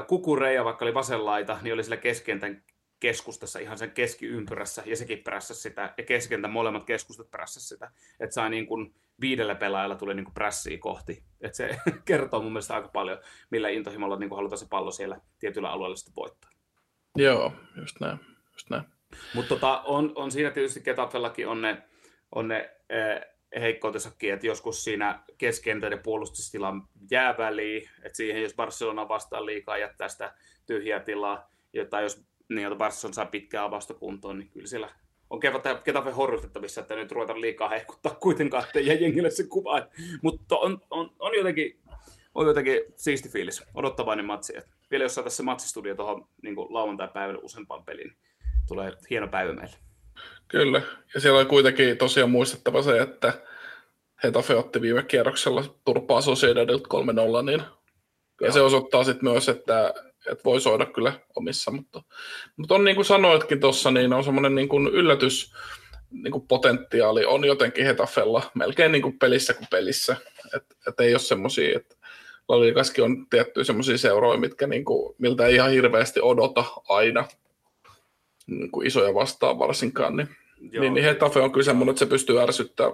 kukureja, vaikka oli vasenlaita, niin oli sillä keskentän keskustassa ihan sen keskiympyrässä ja sekin prässäsi sitä ja keskentän molemmat keskustat prässäsi sitä. Että sai niin kuin viidellä pelaajalla tuli niin kuin prässiä kohti. Että se (laughs) kertoo mun mielestä aika paljon, millä intohimolla niin kuin halutaan se pallo siellä tietyllä alueella sitten voittaa. Joo, just näin. Just näin. Mutta tota, on, on siinä tietysti Ketafellakin on ne, on ne heikkoutensakin, että joskus siinä keskentäinen puolustustila jää väliin, että siihen jos Barcelona vastaan liikaa jättää sitä tyhjää tilaa, tai jos niin, Barcelona saa pitkää avausta kuntoon, niin kyllä siellä on Ketafe horjutettavissa, että nyt ruveta liikaa hehkuttaa kuitenkaan, että jää jengille se kuva. Mutta on, on, on, jotenkin, on jotenkin siisti fiilis, odottavainen matsi. Et vielä jos saataisiin se matsistudio tuohon niin lauantai-päivälle useampaan peliin, niin tulee hieno päivä meille. Kyllä, ja siellä on kuitenkin tosiaan muistettava se, että Hetafe otti viime kierroksella turpaa Sociedadilta 3-0, niin ja se osoittaa sitten myös, että, että voi soida kyllä omissa, mutta, mutta on niin kuin sanoitkin tuossa, niin on semmoinen niin kuin yllätys, niin kuin potentiaali on jotenkin Hetafella melkein niin kuin pelissä kuin pelissä, että et ei ole semmoisia, että Laliikaskin on tiettyjä semmoisia seuroja, mitkä niin kuin, miltä ei ihan hirveästi odota aina, niin kuin isoja vastaan varsinkaan, niin, niin, niin Hetafe on kyllä semmoinen, että se pystyy ärsyttämään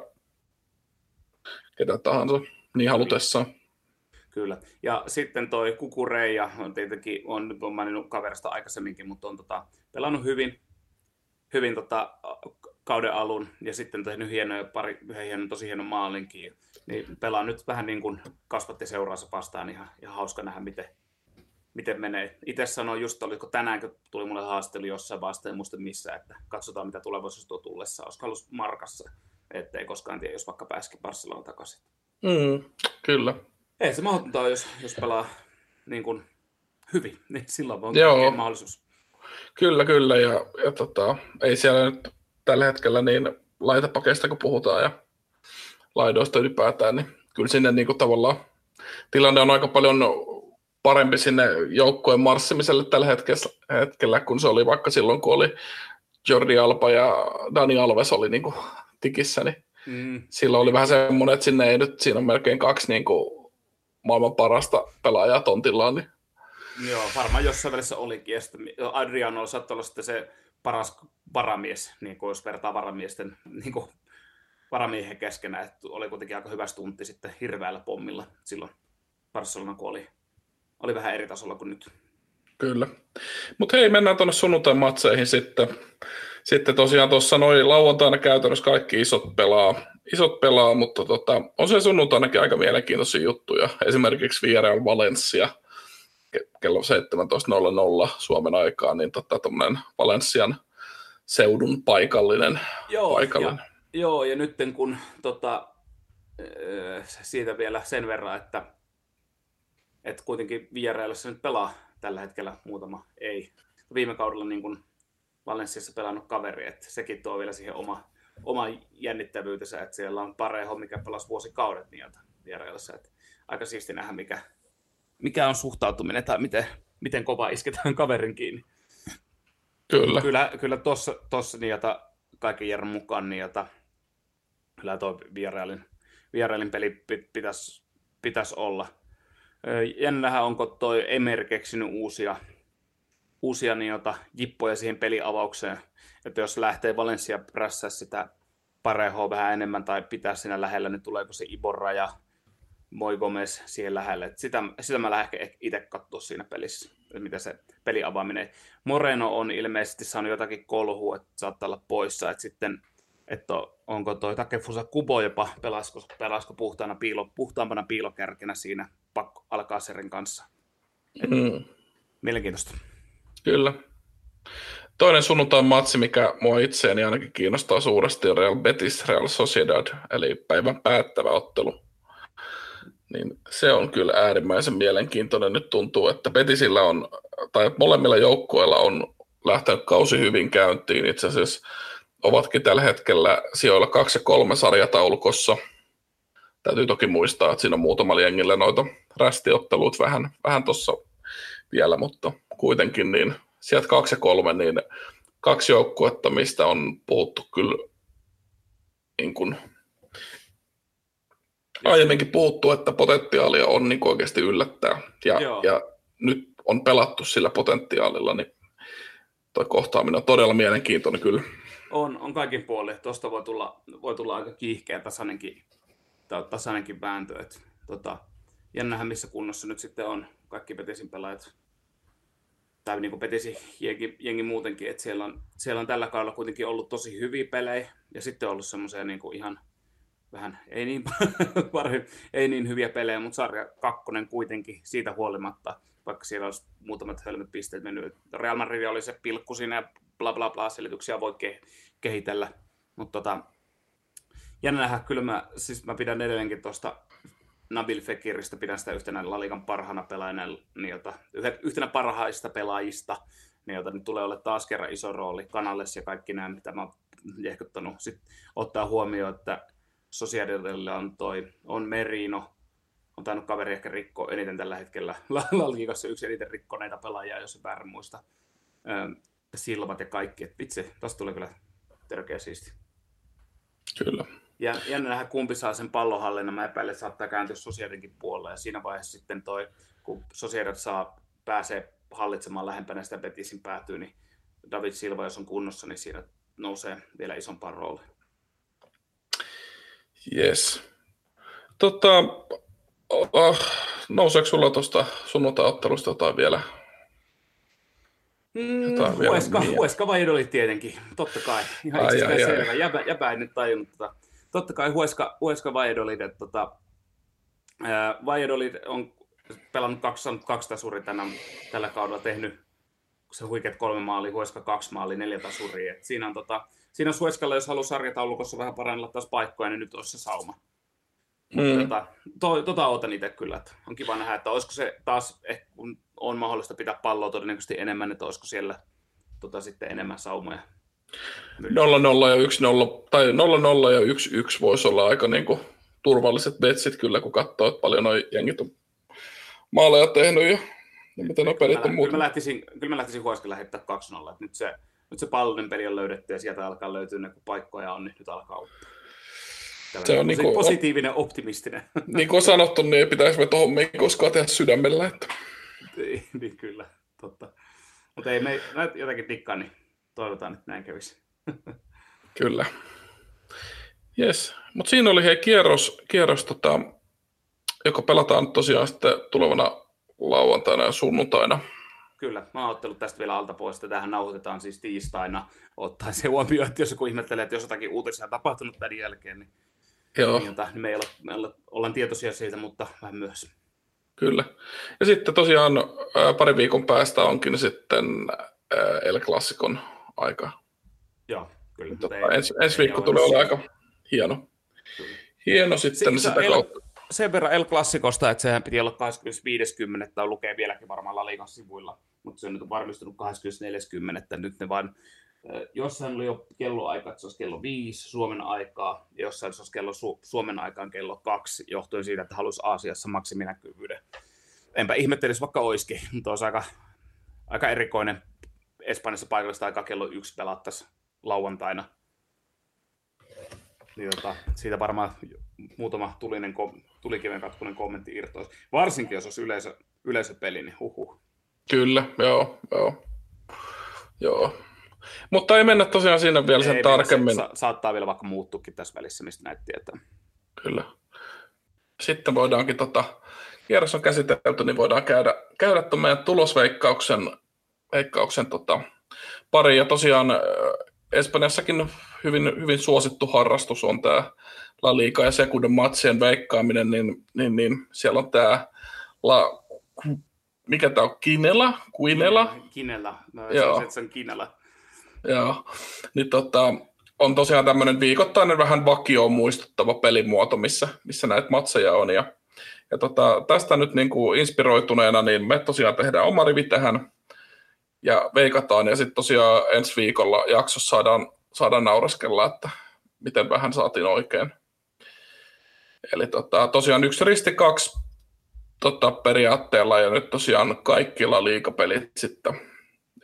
ketä tahansa niin halutessaan. Kyllä. Ja sitten toi Kukureija on tietenkin, on nyt on maininnut kaverista aikaisemminkin, mutta on tota, pelannut hyvin, hyvin tota, kauden alun ja sitten tehnyt hienoja, pari, yhden hienon, tosi hienon maalinkin. Niin pelaa nyt vähän niin kuin kasvatti seuraansa vastaan, ihan, ihan hauska nähdä, miten, miten menee. Itse sanoin just, oliko tänään, kun tuli mulle haastattelu jossain vasta, en muista missä, että katsotaan mitä tulevaisuus tuo tullessa. Olisiko ollut Markassa, ettei koskaan tiedä, jos vaikka pääsikin Barcelona takaisin. Mm, kyllä. Ei se mahdotonta jos, jos pelaa niin kuin hyvin, (laughs) niin silloin on Joo. mahdollisuus. Kyllä, kyllä, ja, ja tota, ei siellä nyt tällä hetkellä niin laitapakeista kun puhutaan ja laidoista ylipäätään, niin kyllä sinne niin kuin tavallaan tilanne on aika paljon parempi sinne joukkojen marssimiselle tällä hetkellä, hetkellä, kun se oli vaikka silloin, kun oli Jordi Alba ja Dani Alves oli niin kuin tikissä, niin mm. silloin oli vähän semmoinen, että sinne ei nyt, siinä on melkein kaksi niin kuin maailman parasta pelaajaa tontillaan. Niin. Joo, varmaan jossain välissä olikin. Ja sitten Adriano saattoi olla sitten se paras varamies, niin kuin jos vertaa varamiesten niin kuin varamiehen keskenään, että oli kuitenkin aika hyvä stunti sitten hirveällä pommilla silloin Barcelona, kun oli oli vähän eri tasolla kuin nyt. Kyllä. Mutta hei, mennään tuonne sunnuntai-matseihin sitten. Sitten tosiaan tuossa noin lauantaina käytännössä kaikki isot pelaa, isot pelaa mutta tota, on se sunnuntainakin aika mielenkiintoisia juttuja. Esimerkiksi Villarreal Valencia kello 17.00 Suomen aikaan, niin tota, Valensian seudun paikallinen. Joo, paikallinen. Ja, joo, ja nyt kun tota, siitä vielä sen verran, että että kuitenkin se nyt pelaa tällä hetkellä muutama ei. Viime kaudella niin kuin Valenssiassa pelannut kaveri, että sekin tuo vielä siihen oma, oma jännittävyytensä, että siellä on pareho, mikä pelasi vuosikaudet niiltä vierailussa. Että aika siisti nähdä, mikä, mikä on suhtautuminen tai miten, miten kova isketään kaverin kiinni. Kyllä. Kyllä, kyllä tuossa, niin, jota, kaiken järjen mukaan, jota, kyllä tuo vierailin, vierailin peli pitäisi pitäisi olla. Jännähän onko toi Emer keksinyt uusia, uusia niin, jota, jippoja siihen peliavaukseen, että jos lähtee Valencia prässää sitä parehoa vähän enemmän tai pitää siinä lähellä, niin tuleeko se Iborra ja Moi Gomez siihen lähelle. Sitä, sitä mä lähden itse katsoa siinä pelissä, että miten se peli avaaminen. Moreno on ilmeisesti saanut jotakin kolhua, että saattaa olla poissa, että sitten että onko toi Takefusa Kubo jopa pelasko, pelasko puhtaana piilo, puhtaampana piilokärkenä siinä pakko alkaa Serin kanssa. Et, mm. Mielenkiintoista. Kyllä. Toinen sunnuntain matsi, mikä mua itseäni ainakin kiinnostaa suuresti, on Real Betis Real Sociedad, eli päivän päättävä ottelu. Niin se on kyllä äärimmäisen mielenkiintoinen. Nyt tuntuu, että Betisillä on, tai molemmilla joukkueilla on lähtenyt kausi hyvin käyntiin. Itse asiassa ovatkin tällä hetkellä sijoilla kaksi ja kolme sarjataulukossa. Täytyy toki muistaa, että siinä on muutamalla jengillä noita rästiottelut vähän, vähän tuossa vielä, mutta kuitenkin niin sieltä kaksi ja kolme, niin kaksi joukkuetta, mistä on puhuttu kyllä niin kuin, aiemminkin puhuttu, että potentiaalia on niin oikeasti yllättää. Ja, ja nyt on pelattu sillä potentiaalilla, niin tuo kohtaaminen on todella mielenkiintoinen kyllä. On, on kaikin puolin. Tuosta voi tulla, voi tulla aika kiihkeä tasainenkin, tasainenkin vääntö. Et, tota, jännähän missä kunnossa nyt sitten on kaikki Petisin pelaajat. Tai niin kuin Petisin jengi, jengi muutenkin, että siellä on, siellä on tällä kaudella kuitenkin ollut tosi hyviä pelejä ja sitten on ollut semmoisia niin ihan vähän, ei niin, (laughs) ei niin hyviä pelejä, mutta sarja kakkonen kuitenkin siitä huolimatta, vaikka siellä olisi muutamat hölmöt pisteet mennyt. Real Madrid oli se pilkku siinä ja bla bla bla selityksiä voi ke- kehitellä. Mutta tota, jännä nähdä, kyllä mä, siis mä pidän edelleenkin tuosta Nabil Fekiristä, pidän sitä yhtenä Lalikan parhaana pelaajana, niin jota, yhtenä parhaista pelaajista, niin jota nyt tulee olla taas kerran iso rooli Kanalles ja kaikki nämä, mitä mä oon ehkottanut. Sitten ottaa huomioon, että Sociedadilla on toi, on Merino, on tainnut kaveri ehkä rikko eniten tällä hetkellä (laughs) Lalkikassa yksi eniten rikkoneita pelaajia, jos se väärin muista silmat ja kaikki. Että vitsi, tosta tulee kyllä törkeä siisti. Kyllä. Ja jännä nähdä, kumpi saa sen pallonhallinnan. Mä epäilen, että saattaa kääntyä Sosiaalidinkin puolelle. Ja siinä vaiheessa sitten toi, kun Sosiaalidin saa, pääsee hallitsemaan lähempänä sitä Betisin päätyy, niin David Silva, jos on kunnossa, niin siinä nousee vielä isompaan rooliin. Yes. Tota, oh, nouseeko sulla tuosta sunnuntai-ottelusta jotain vielä Mm, Hueska, niin. Hueska Valladolid tietenkin, totta kai. Ihan ai, ai, selvä. Ai. Jäbä, jäbä en nyt tajunnut. Tota. Totta kai Hueska, Hueska Valladolid, että tota, ää, Valladolid on pelannut kaksi, kaksi tasuria tänä, tällä kaudella tehnyt se huikeat kolme maali, Hueska kaksi maali, neljä tasuria. Et siinä on, tota, siinä on Hueskalla, jos haluaa sarjataulukossa vähän parannella taas paikkoja, niin nyt olisi se sauma. Mm. Tota, to, tota otan itse kyllä, että on kiva nähdä, että olisiko se taas, ehkä kun on mahdollista pitää palloa todennäköisesti enemmän, että olisiko siellä tota, sitten enemmän saumoja. 0-0 ja 1-0, tai 0-0 ja 1-1 voisi olla aika niin kuin, turvalliset betsit kyllä, kun katsoo, että paljon noin jengit on maaleja tehnyt ja, ja miten on pelit on Kyllä mä lähtisin, kyllä mä lähtisin huoskin lähettää 2-0, että nyt se, nyt se pallonen peli on löydetty ja sieltä alkaa löytyä ne, paikkoja on, niin nyt alkaa ottaa. se on niin kuin, positiivinen, optimistinen. (laughs) Niin kuin sanottu, niin ei pitäisi me tuohon koskaan tehdä sydämellä. Että niin, niin kyllä, totta. Mutta ei me jotenkin tikkaa, niin toivotaan, että näin kävisi. (laughs) kyllä. Yes. Mutta siinä oli hei kierros, kierros tota, joka pelataan tosiaan sitten tulevana lauantaina ja sunnuntaina. Kyllä, mä oon ottanut tästä vielä alta pois, että tähän nauhoitetaan siis tiistaina, ottaa se huomioon, että jos joku ihmettelee, että jos jotakin uutisia on tapahtunut tämän jälkeen, niin, Joo. niin, jota, niin me, ei ole, me olla, ollaan tietoisia siitä, mutta vähän myös. Kyllä. Ja sitten tosiaan ää, pari viikon päästä onkin sitten ää, El Clasicon aika. Joo, kyllä. Tota, ei, ensi, ensi viikko tulee olla aika hieno. Hieno sitten se, sitä El, kautta. Sen verran El Clasicosta, että sehän piti olla 25.10. lukee vieläkin varmaan Laliikan sivuilla, mutta se on nyt varmistunut 24.10. Nyt ne vain jossain oli jo kelloaika, että se olisi kello viisi Suomen aikaa, ja jossain se olisi kello Su- Suomen aikaan kello kaksi, johtuen siitä, että halusi Aasiassa maksiminäkyvyyden. Enpä ihmettelisi, vaikka olisikin, mutta olisi aika, aika erikoinen, Espanjassa paikallista aikaa kello yksi pelattaisiin lauantaina. Niin tota, siitä varmaan muutama tulinen, tulikiven katkunen kommentti irtoisi. Varsinkin, jos olisi yleisö, yleisöpeli, niin huhu. Kyllä, joo, joo. Joo. Mutta ei mennä tosiaan siinä vielä sen ei tarkemmin. Se, sa- saattaa vielä vaikka muuttukin tässä välissä, mistä näitä tietää. Kyllä. Sitten voidaankin, tota, kierros on käsitelty, niin voidaan käydä, käydä tuon meidän tulosveikkauksen veikkauksen, tota, pari. Ja tosiaan Espanjassakin hyvin, hyvin suosittu harrastus on tämä La Liga ja Sekunden matsien veikkaaminen, niin, niin, niin siellä on tämä La, mikä tämä on, Kinela? Kuinela? Kinela, no, Joo. Se, se on Kinela. Joo, niin tota, on tosiaan tämmöinen viikoittainen vähän vakioon muistuttava pelimuoto, missä, missä näitä matseja on. Ja, ja tota, tästä nyt niin kuin inspiroituneena, niin me tosiaan tehdään oma rivi tähän ja veikataan. Ja sitten tosiaan ensi viikolla jaksossa saadaan, saadaan naureskella, että miten vähän saatiin oikein. Eli tota, tosiaan yksi risti kaksi tota, periaatteella ja nyt tosiaan kaikilla liikapelit sitten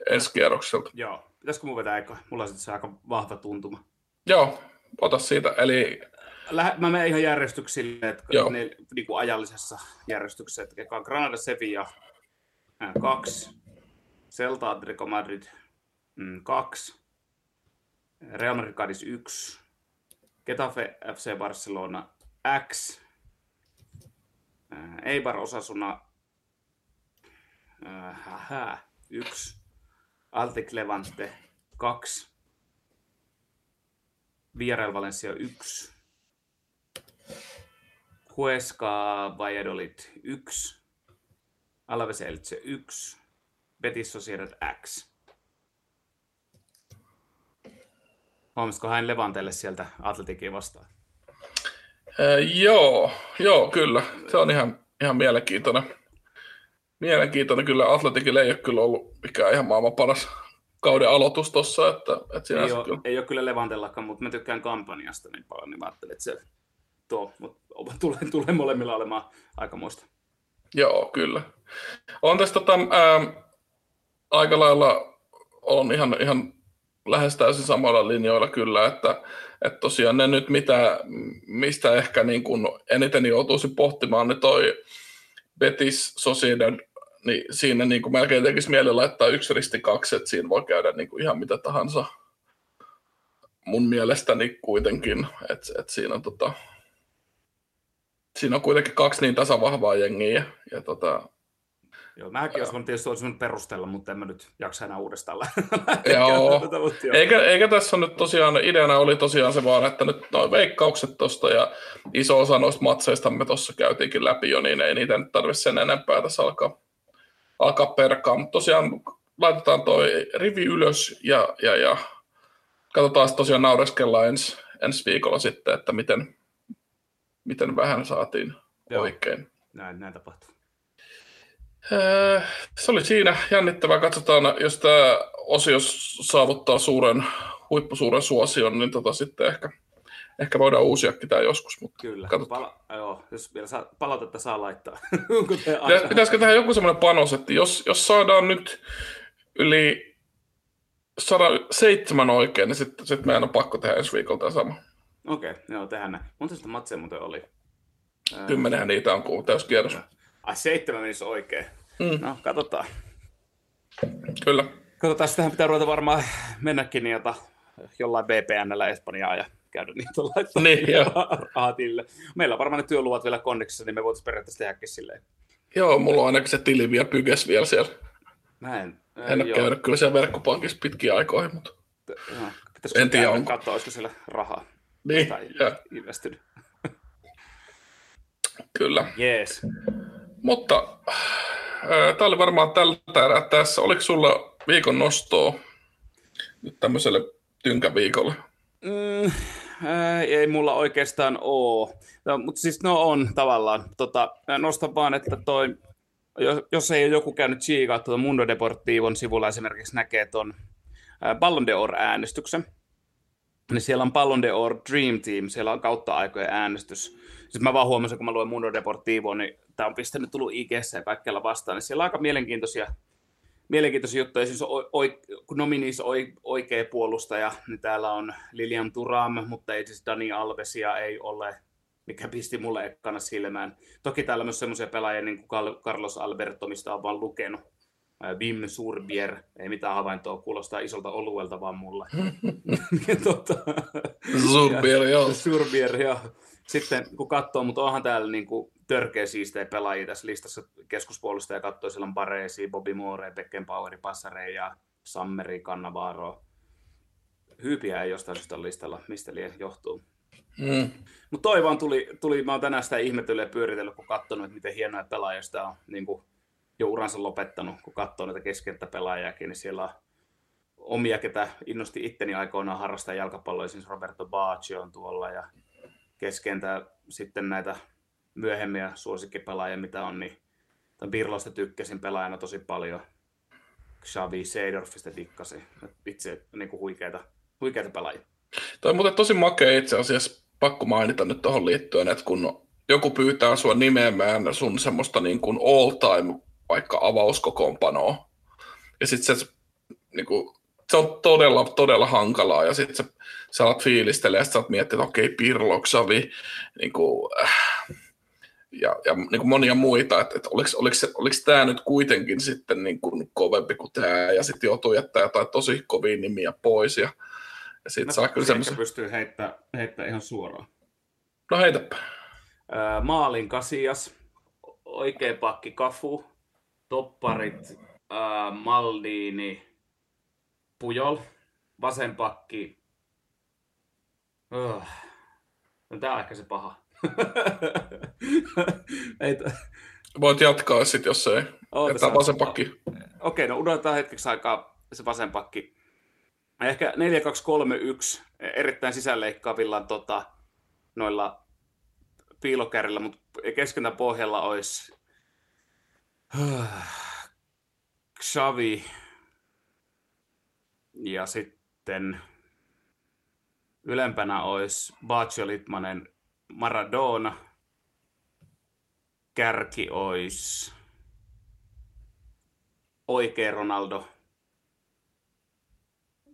ensi kierrokselta. Joo. Pitäisikö mun vetää aika? Mulla on se aika vahva tuntuma. Joo, ota siitä. Eli... Lähe, mä menen ihan järjestyksille, että Joo. ne, niin kuin ajallisessa järjestyksessä, että Granada Sevilla kaksi, Celta Atletico Madrid mm, kaksi, Real Madrid Cadiz yksi, Getafe FC Barcelona X, Eibar Osasuna äh, yksi, Altic Levante 2, Villarreal Valencia 1, Huesca Valladolid 1, Alaves Elche 1, Betis Sociedad X. Huomasitko hän Levantelle sieltä Atletikin vastaan? Äh, joo, joo, kyllä. Se on ihan, ihan mielenkiintoinen mielenkiintoinen kyllä. Atletikilla ei ole kyllä ollut mikään ihan maailman paras kauden aloitus tuossa. Että, että ei, ole, kyllä... ei ole kyllä Levantellakaan, mutta mä tykkään kampanjasta niin paljon, niin mä ajattelin, että se tuo, mutta (laughs) tulee, tulee molemmilla olemaan aikamoista. Joo, kyllä. On tässä tota, ää, aika lailla on ihan, ihan lähes täysin samalla linjoilla kyllä, että, että tosiaan ne nyt mitä, mistä ehkä niin kuin eniten joutuisi pohtimaan, niin toi Betis Sociedad, niin siinä niin kuin melkein tekisi mieli laittaa yksi risti kaksi, että siinä voi käydä niin kuin ihan mitä tahansa. Mun mielestäni kuitenkin, että, että siinä tota, siinä on kuitenkin kaksi niin tasavahvaa jengiä. Ja, ja tota, Joo, mäkin olisin tietysti olisin perustella, mutta en mä nyt jaksa enää uudestaan (laughs) joo. Tätä, mutta joo. Eikä, eikä tässä nyt tosiaan, ideana oli tosiaan se vaan, että nyt noin veikkaukset tuosta ja iso osa noista matseista me tuossa käytiinkin läpi jo, niin ei niitä nyt tarvitse sen enempää tässä alkaa, alkaa perkaa. Mutta tosiaan laitetaan toi rivi ylös ja, ja, ja katsotaan tosiaan naureskellaan ensi, ensi viikolla sitten, että miten, miten vähän saatiin Joo. oikein. Näin, näin tapahtuu. Öö, se oli siinä jännittävää. Katsotaan, jos tämä osio saavuttaa suuren, huippusuuren suosion, niin tota sitten ehkä, ehkä voidaan uusiakin tämä joskus. Mutta Kyllä, Pala- joo, jos vielä saa, palautetta saa laittaa. (laughs) Pitäis, pitäisikö tehdä joku semmoinen panos, että jos, jos saadaan nyt yli 107 oikein, niin sitten sit meidän on pakko tehdä ensi viikolla tämä sama. Okei, okay, joo, tehdään näin. Monta sitä matseja muuten oli? Kymmenenhän niitä on, kun täyskierros. Ai seitsemän menisi oikein. Mm. No, katsotaan. Kyllä. Katsotaan, sitähän pitää ruveta varmaan mennäkin niin jota, jollain VPNllä Espanjaa ja käydä niitä laittaa niin, rahatille. (laughs) Meillä on varmaan ne työluvat vielä konneksissa, niin me voitaisiin periaatteessa tehdäkin silleen. Joo, mulla on ainakin se tili vielä pyges vielä siellä. Mä en. En ole käynyt kyllä siellä verkkopankissa pitkiä aikoihin, mutta no, en tiedä onko. Katsoa, olisiko siellä rahaa. Niin, tai investynyt. kyllä. Jees. Mutta tämä oli varmaan tältä erää tässä. Oliko sulla viikon nostoa nyt tämmöiselle tynkäviikolle? Mm, ei mulla oikeastaan ole, no, mutta siis no on tavallaan. Tota, nostan vaan, että toi, jos ei ole joku käynyt chiikaa tuota Mundo Deportivon sivulla esimerkiksi näkee tuon Ballon d'Or-äänestyksen, niin siellä on Ballon d'Or Dream Team, siellä on kautta aikojen äänestys. Sitten mä vaan huomasin, kun mä luin Mundo Deportivo, niin tämä on pistänyt tullut ig ja kaikkialla vastaan, niin siellä on aika mielenkiintoisia mielenkiintoisia juttuja. Siis kun nominis o, oikea puolustaja, niin täällä on Lilian Turam, mutta ei siis Dani Alvesia ei ole, mikä pisti mulle ekkana silmään. Toki täällä on myös semmoisia pelaajia, niin kuin Carlos Alberto, mistä on vaan lukenut. Wim Surbier, ei mitään havaintoa, kuulostaa isolta oluelta vaan mulle. (laughs) (laughs) tota, Surbier, joo. (laughs) Surbier, joo. Sitten kun katsoo, mutta onhan täällä niin kuin törkeä siistejä pelaajia tässä listassa keskuspuolustaja katsoo, siellä on Baresi, Bobby Moore, Beckenbauer, Passare ja Sammeri, Cannavaro. Hyypiä ei jostain syystä listalla, mistä liian johtuu. Mm. Mutta toi vaan tuli, tuli, mä oon tänään sitä ihmetellyt ja pyöritellyt, kun katsonut, että miten hienoja pelaajia sitä on niin kuin jo uransa lopettanut, kun katsoo näitä keskenttäpelaajakin, niin siellä on omia, ketä innosti itteni aikoinaan harrastaa jalkapalloa, siis Roberto Baggio on tuolla ja keskentä sitten näitä myöhemmiä suosikkipelaajia, mitä on, niin tämän Birlosta tykkäsin pelaajana tosi paljon. Xavi Seedorfista dikkasin. Itse niin kuin huikeita, huikeita pelaajia. Toi on tosi makea itse asiassa, pakko mainita nyt tuohon liittyen, että kun joku pyytää sua nimeämään sun semmoista niin kuin all time vaikka avauskokoonpanoa, ja sitten se, niin kuin, se on todella, todella hankalaa, ja sitten sä, sä alat fiilistelemään, ja sitten sä oot miettinyt, että okei, okay, Pirlo, Xavi, niin kuin, äh, ja, ja niin kuin monia muita, että, että oliko, oliko, oliko tämä nyt kuitenkin sitten niin kuin kovempi kuin tämä, ja sitten joutuu jättää jotain tosi kovia nimiä pois, ja, ja sitten no, saa kyllä semmoisen... pystyy heittämään heittää ihan suoraan. No heitäpä. Öö, maalin Kasias, oikea pakki Kafu, topparit öö, Maldini, Pujol, vasen pakki, öö. no, tämä on ehkä se paha. (laughs) ei t- Voit jatkaa sitten, jos ei. Jättää vasen pakki. Okei, okay, no unohdetaan hetkeksi aikaa se vasen pakki. Ehkä 4-2-3-1 erittäin sisäänleikkaavilla tota, noilla piilokärillä, mutta keskentä pohjalla olisi (sighs) Xavi ja sitten ylempänä olisi Bacio Litmanen Maradona. Kärki olisi oikea Ronaldo.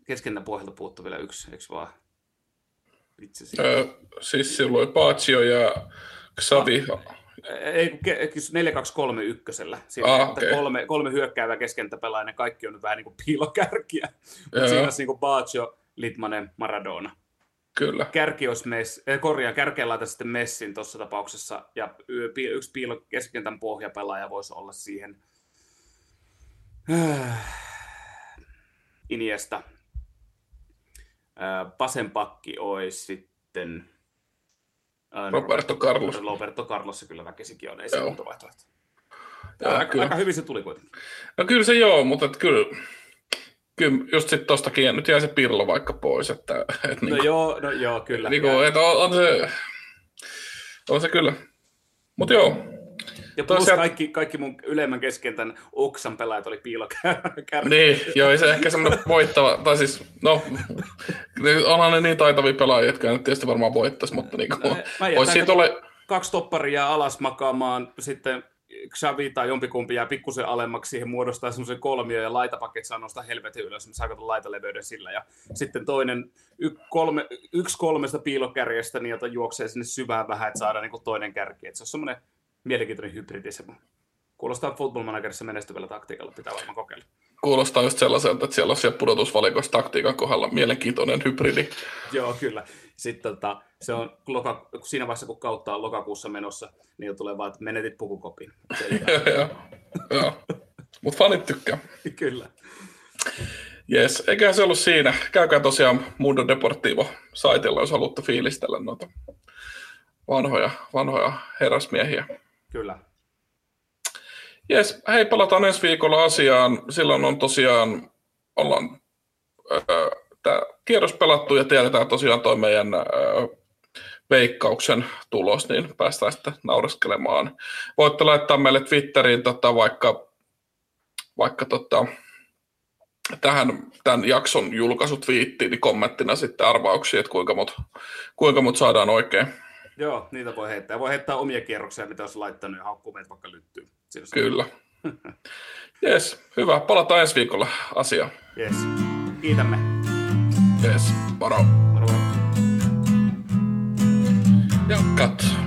Keskentä pohjalta puuttuu vielä yksi, eikö vaan? Itse öö, siis silloin Patsio ja Xavi. Ah, ei, 4-2-3-1. ah, okay. kolme, kolme hyökkäävää keskentäpelaajaa, ne kaikki on vähän niin kuin piilokärkiä. Mutta siinä on niin kuin Bacio, Litmanen, Maradona. Kyllä. Kärki olisi mess, eh, korjaa, kärkeen laita sitten Messin tuossa tapauksessa, ja yksi piilo keskentän pohjapelaaja voisi olla siihen äh, Iniesta. Äh, Pasen pakki olisi sitten äh, Roberto Carlos. Roberto Carlos se kyllä väkisikin on, ei se muuta vaihtoehto. Aika, aika hyvin se tuli kuitenkin. No kyllä se joo, mutta kyllä kyllä just sitten tostakin, nyt jäi se Pirlo vaikka pois. Että, et no niin, joo, no joo, kyllä. Niin kuin, että on, on, se, on se kyllä. Mutta joo. Ja plus Tosiaan... kaikki, kaikki mun ylemmän keskentän Oksan pelaajat oli piilokärki. (laughs) Niin, joo, se ehkä semmoinen voittava, tai siis, no, onhan ne niin taitavia pelaajia, jotka nyt tietysti varmaan voittaisi, mutta niin kuin, voisi siitä ole... Kaksi topparia alas makaamaan, sitten Xavi tai jompikumpi jää pikkusen alemmaksi, siihen muodostaa semmoisen kolmio ja laitapakket saa nostaa helvetin ylös, mä saako laitaleveyden sillä. Ja sitten toinen, y, kolme, yksi kolmesta piilokärjestä, niin jota juoksee sinne syvään vähän, että saadaan niin toinen kärki. Et se on semmoinen mielenkiintoinen hybridi. Se kuulostaa football managerissa menestyvällä taktiikalla, pitää varmaan kokeilla. Kuulostaa just sellaiselta, että siellä on siellä pudotusvalikossa taktiikan kohdalla mielenkiintoinen hybridi. Joo, kyllä. Sitten tota, se on loka, siinä vaiheessa, kun kautta on lokakuussa menossa, niin tulee vaan, että menetit pukukopin. (laughs) Joo, mutta fanit tykkää. (laughs) Kyllä. Jes, eikä se ollut siinä. Käykää tosiaan Mundo Deportivo saitella, jos haluatte fiilistellä noita vanhoja, vanhoja herrasmiehiä. Kyllä. Jes, hei, palataan ensi viikolla asiaan. Silloin on tosiaan, ollaan öö, tämä kierros pelattu ja tiedetään tosiaan toi meidän öö, veikkauksen tulos, niin päästään sitten naureskelemaan. Voitte laittaa meille Twitteriin tota, vaikka, vaikka tota, tähän tämän jakson julkaisut viittiin, niin kommenttina sitten arvauksia, että kuinka mut, kuinka mut saadaan oikein. Joo, niitä voi heittää. Voi heittää omia kierroksia, mitä olisi laittanut ja haukkuu meitä vaikka lyttyyn. Siinä Kyllä. Jes, hyvä. Palataan ensi viikolla asiaan. Jes, kiitämme. Jes, varo. Varo. Ja katso.